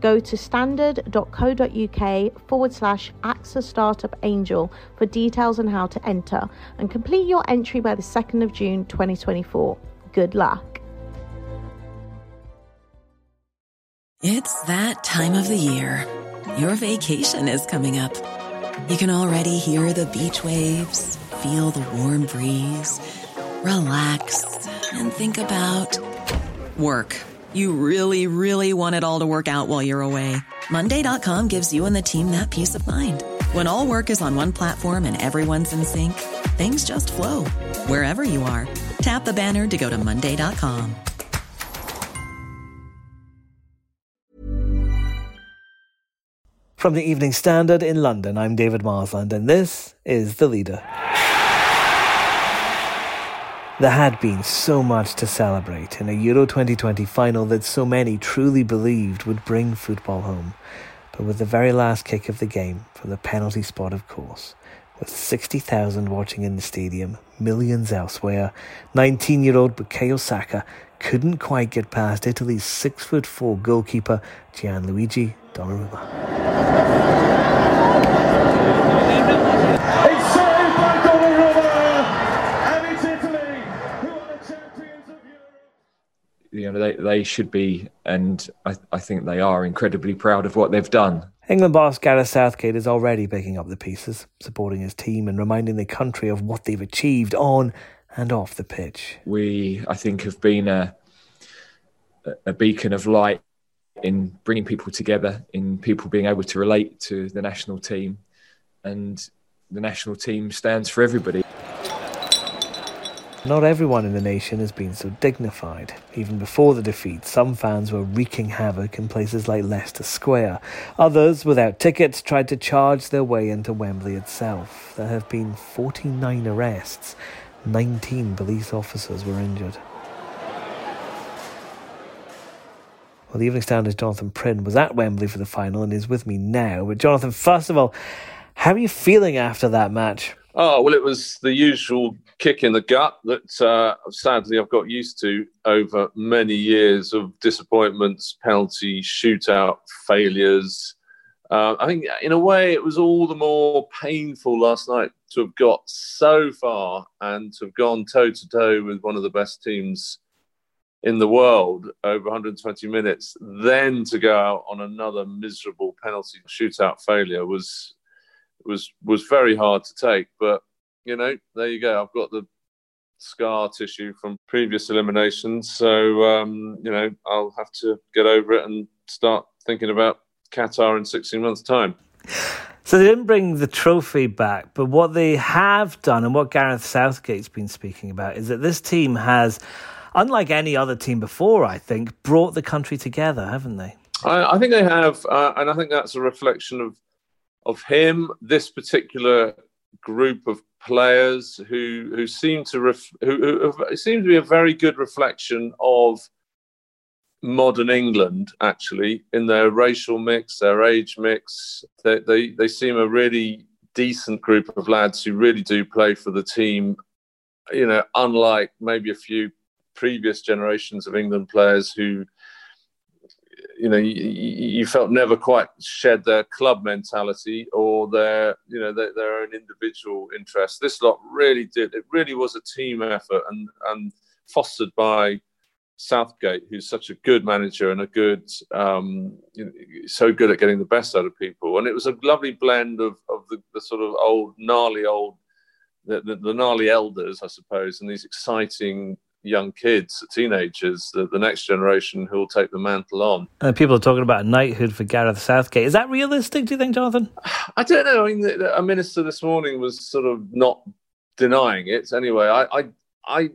Go to standard.co.uk forward slash AXA Startup Angel for details on how to enter and complete your entry by the 2nd of June 2024 good luck. It's that time of the year. Your vacation is coming up. You can already hear the beach waves, feel the warm breeze, relax, and think about work. You really, really want it all to work out while you're away. Monday.com gives you and the team that peace of mind. When all work is on one platform and everyone's in sync, things just flow wherever you are. Tap the banner to go to Monday.com. From the Evening Standard in London, I'm David Marsland, and this is The Leader. There had been so much to celebrate in a Euro 2020 final that so many truly believed would bring football home. But with the very last kick of the game, from the penalty spot, of course, with 60,000 watching in the stadium, millions elsewhere, 19 year old Bukayo Saka couldn't quite get past Italy's 6 foot 4 goalkeeper Gianluigi Donnarumma. You know they, they should be and I, I think they are incredibly proud of what they've done England boss Gareth Southgate is already picking up the pieces, supporting his team and reminding the country of what they've achieved on and off the pitch. We, I think, have been a, a beacon of light in bringing people together, in people being able to relate to the national team. And the national team stands for everybody. Not everyone in the nation has been so dignified. Even before the defeat, some fans were wreaking havoc in places like Leicester Square. Others, without tickets, tried to charge their way into Wembley itself. There have been 49 arrests. 19 police officers were injured. Well, the Evening Standard's Jonathan Prynn was at Wembley for the final and is with me now. But, Jonathan, first of all, how are you feeling after that match? Oh, well, it was the usual kick in the gut that uh, sadly I've got used to over many years of disappointments, penalty, shootout, failures. Uh, I think, in a way, it was all the more painful last night to have got so far and to have gone toe to toe with one of the best teams in the world over 120 minutes, then to go out on another miserable penalty shootout failure was was was very hard to take. But you know, there you go. I've got the scar tissue from previous eliminations. So, um, you know, I'll have to get over it and start thinking about Qatar in 16 months' time. So they didn't bring the trophy back, but what they have done and what Gareth Southgate's been speaking about is that this team has, unlike any other team before, I think, brought the country together, haven't they? I, I think they have, uh, and I think that's a reflection of of him, this particular group of players who who seem to ref, who, who seem to be a very good reflection of modern England actually in their racial mix, their age mix. They, they they seem a really decent group of lads who really do play for the team. You know, unlike maybe a few previous generations of England players who you know, you, you, felt never quite shed their club mentality or their, you know, their, their own individual interests. This lot really did. It really was a team effort and and fostered by Southgate, who's such a good manager and a good, um, you know, so good at getting the best out of people. And it was a lovely blend of of the, the sort of old gnarly old, the, the, the gnarly elders, I suppose, and these exciting young kids, teenagers, the, the next generation who will take the mantle on. And people are talking about a knighthood for Gareth Southgate. Is that realistic, do you think, Jonathan? I don't know. I mean, a minister this morning was sort of not denying it. Anyway, I, I, I,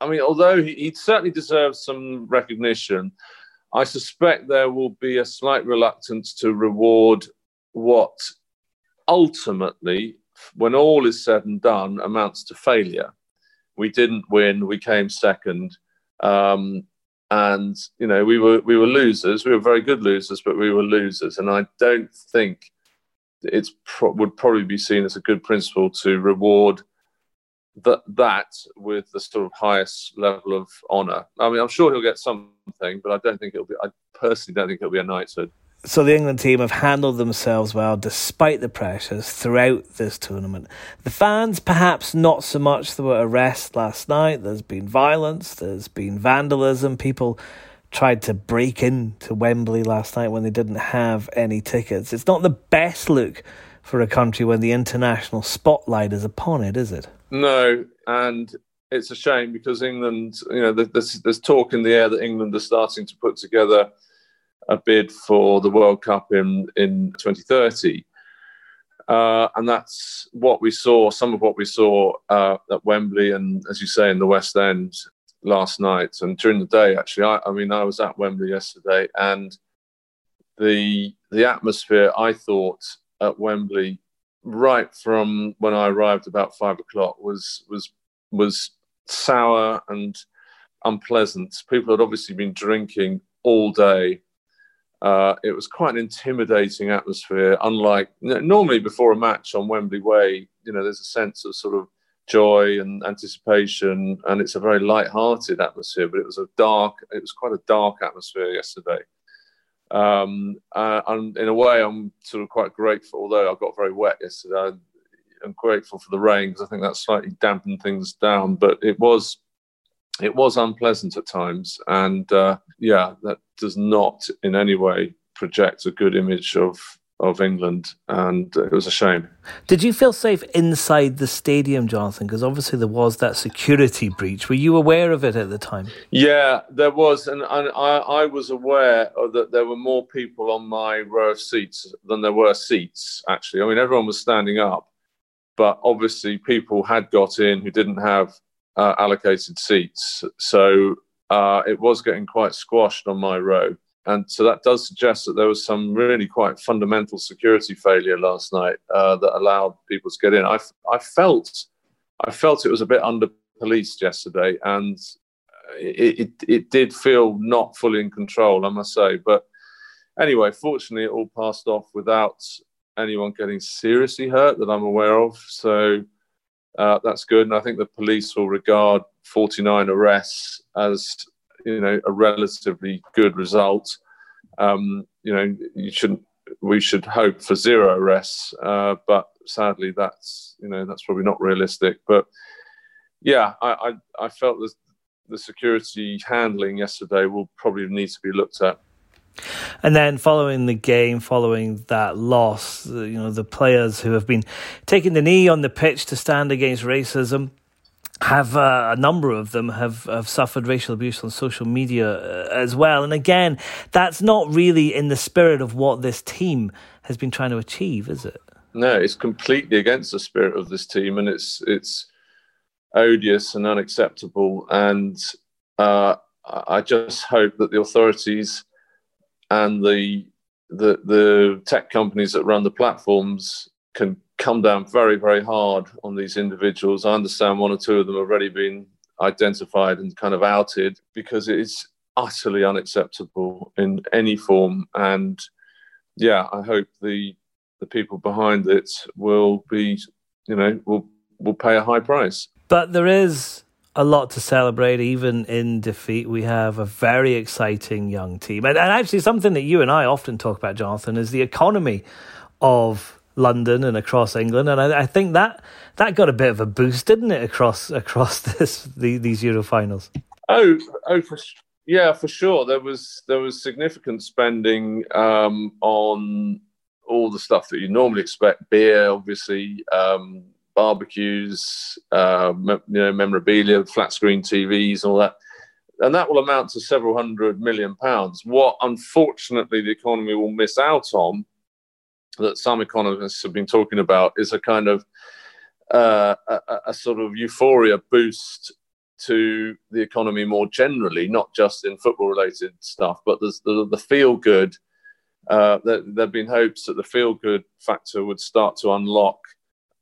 I mean, although he, he certainly deserves some recognition, I suspect there will be a slight reluctance to reward what ultimately when all is said and done, amounts to failure. We didn't win. We came second, um, and you know we were we were losers. We were very good losers, but we were losers. And I don't think it pro- would probably be seen as a good principle to reward that that with the sort of highest level of honour. I mean, I'm sure he'll get something, but I don't think it'll be. I personally don't think it'll be a knighthood. So the England team have handled themselves well despite the pressures throughout this tournament. The fans, perhaps not so much. There were arrests last night. There's been violence. There's been vandalism. People tried to break into Wembley last night when they didn't have any tickets. It's not the best look for a country when the international spotlight is upon it, is it? No, and it's a shame because England, you know, there's, there's talk in the air that England are starting to put together a bid for the World Cup in in 2030. Uh, and that's what we saw, some of what we saw uh, at Wembley and, as you say, in the West End last night and during the day. Actually, I, I mean, I was at Wembley yesterday, and the the atmosphere I thought at Wembley, right from when I arrived about five o'clock, was was was sour and unpleasant. People had obviously been drinking all day. Uh, it was quite an intimidating atmosphere. Unlike normally before a match on Wembley Way, you know, there's a sense of sort of joy and anticipation, and it's a very light-hearted atmosphere. But it was a dark, it was quite a dark atmosphere yesterday. Um, uh, and in a way, I'm sort of quite grateful. Although I got very wet yesterday, I'm grateful for the rain because I think that slightly dampened things down. But it was it was unpleasant at times, and uh, yeah, that does not in any way project a good image of of England, and it was a shame. Did you feel safe inside the stadium, Jonathan? Because obviously there was that security breach. Were you aware of it at the time? Yeah, there was, and, and I, I was aware that there were more people on my row of seats than there were seats. Actually, I mean everyone was standing up, but obviously people had got in who didn't have uh, allocated seats, so uh, it was getting quite squashed on my row. And so that does suggest that there was some really quite fundamental security failure last night uh, that allowed people to get in. I, I felt, I felt it was a bit under policed yesterday, and it, it, it did feel not fully in control, I must say. But anyway, fortunately, it all passed off without anyone getting seriously hurt that I'm aware of. So uh, that's good, and I think the police will regard 49 arrests as you know a relatively good result. Um, you know, you shouldn't. We should hope for zero arrests, uh, but sadly, that's you know that's probably not realistic. But yeah, I I, I felt that the security handling yesterday will probably need to be looked at. And then following the game, following that loss, you know, the players who have been taking the knee on the pitch to stand against racism have uh, a number of them have, have suffered racial abuse on social media uh, as well. And again, that's not really in the spirit of what this team has been trying to achieve, is it? No, it's completely against the spirit of this team, and it's it's odious and unacceptable. And uh, I just hope that the authorities and the the the tech companies that run the platforms can come down very, very hard on these individuals. I understand one or two of them have already been identified and kind of outed because it is utterly unacceptable in any form. And yeah, I hope the the people behind it will be, you know, will will pay a high price. But there is a lot to celebrate, even in defeat. We have a very exciting young team. And, and actually, something that you and I often talk about, Jonathan, is the economy of London and across England, and I, I, think that that got a bit of a boost, didn't it, across across this the, these Euro finals? Oh, oh, for, yeah, for sure. There was there was significant spending um, on all the stuff that you normally expect: beer, obviously, um, barbecues, uh, you know, memorabilia, flat screen TVs, all that. And that will amount to several hundred million pounds. What unfortunately the economy will miss out on that some economists have been talking about is a kind of uh, a, a, sort of euphoria boost to the economy more generally, not just in football related stuff, but there's the, the feel good. Uh, there, have been hopes that the feel good factor would start to unlock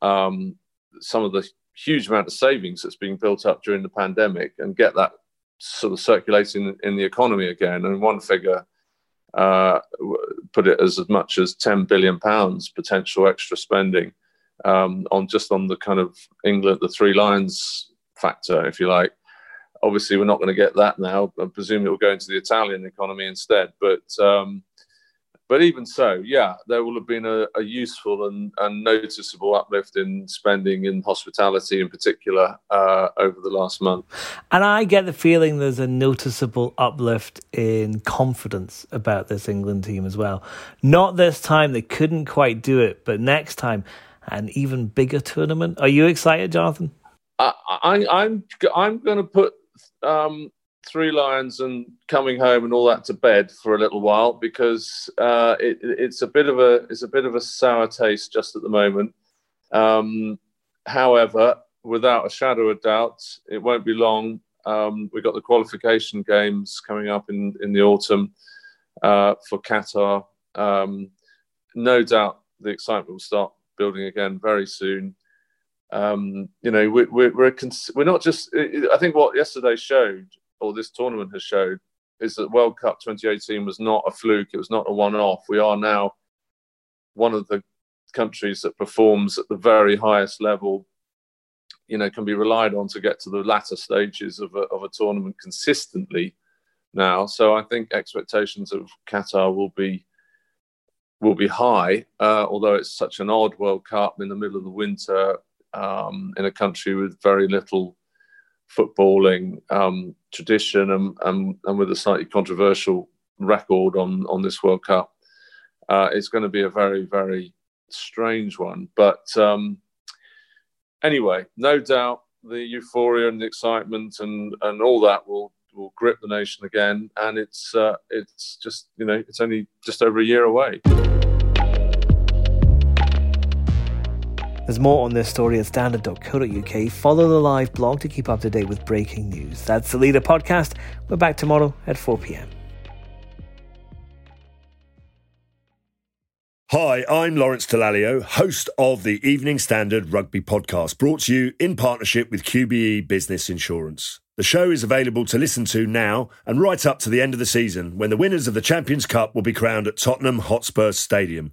um, some of the huge amount of savings that's being built up during the pandemic and get that sort of circulating in the economy again. And one figure uh, put it as, as much as 10 billion pounds potential extra spending um, on just on the kind of England, the three lions factor, if you like. Obviously, we're not going to get that now. I presume it will go into the Italian economy instead. But um, but even so, yeah, there will have been a, a, useful and, and noticeable uplift in spending in hospitality, in particular, uh, over the last month. And I get the feeling there's a noticeable uplift in confidence about this England team as well. Not this time; they couldn't quite do it, but next time, an even bigger tournament. Are you excited, Jonathan? I, I, I'm I'm going to put um, Three Lions and coming home and all that to bed for a little while because uh, it, it's a bit of a it's a bit of a sour taste just at the moment. Um, however, without a shadow of doubt, it won't be long. Um, we've got the qualification games coming up in in the autumn uh, for Qatar. Um, no doubt, the excitement will start building again very soon. Um, you know, we, we're we're, cons- we're not just. I think what yesterday showed or this tournament has showed is that World Cup 2018 was not a fluke. It was not a one-off. We are now one of the countries that performs at the very highest level. You know, can be relied on to get to the latter stages of a, of a tournament consistently now. So I think expectations of Qatar will be will be high, uh, although it's such an odd World Cup in the middle of the winter um, in a country with very little footballing um, tradition and, and, and with a slightly controversial record on, on this World Cup. Uh, it's going to be a very, very strange one. But um, anyway, no doubt the euphoria and the excitement and, and all that will will grip the nation again. And it's uh, it's just you know it's only just over a year away. There's more on this story at standard.co.uk. Follow the live blog to keep up to date with breaking news. That's the Leader Podcast. We're back tomorrow at 4 pm. Hi, I'm Lawrence Dallaglio, host of the Evening Standard Rugby Podcast, brought to you in partnership with QBE Business Insurance. The show is available to listen to now and right up to the end of the season when the winners of the Champions Cup will be crowned at Tottenham Hotspur Stadium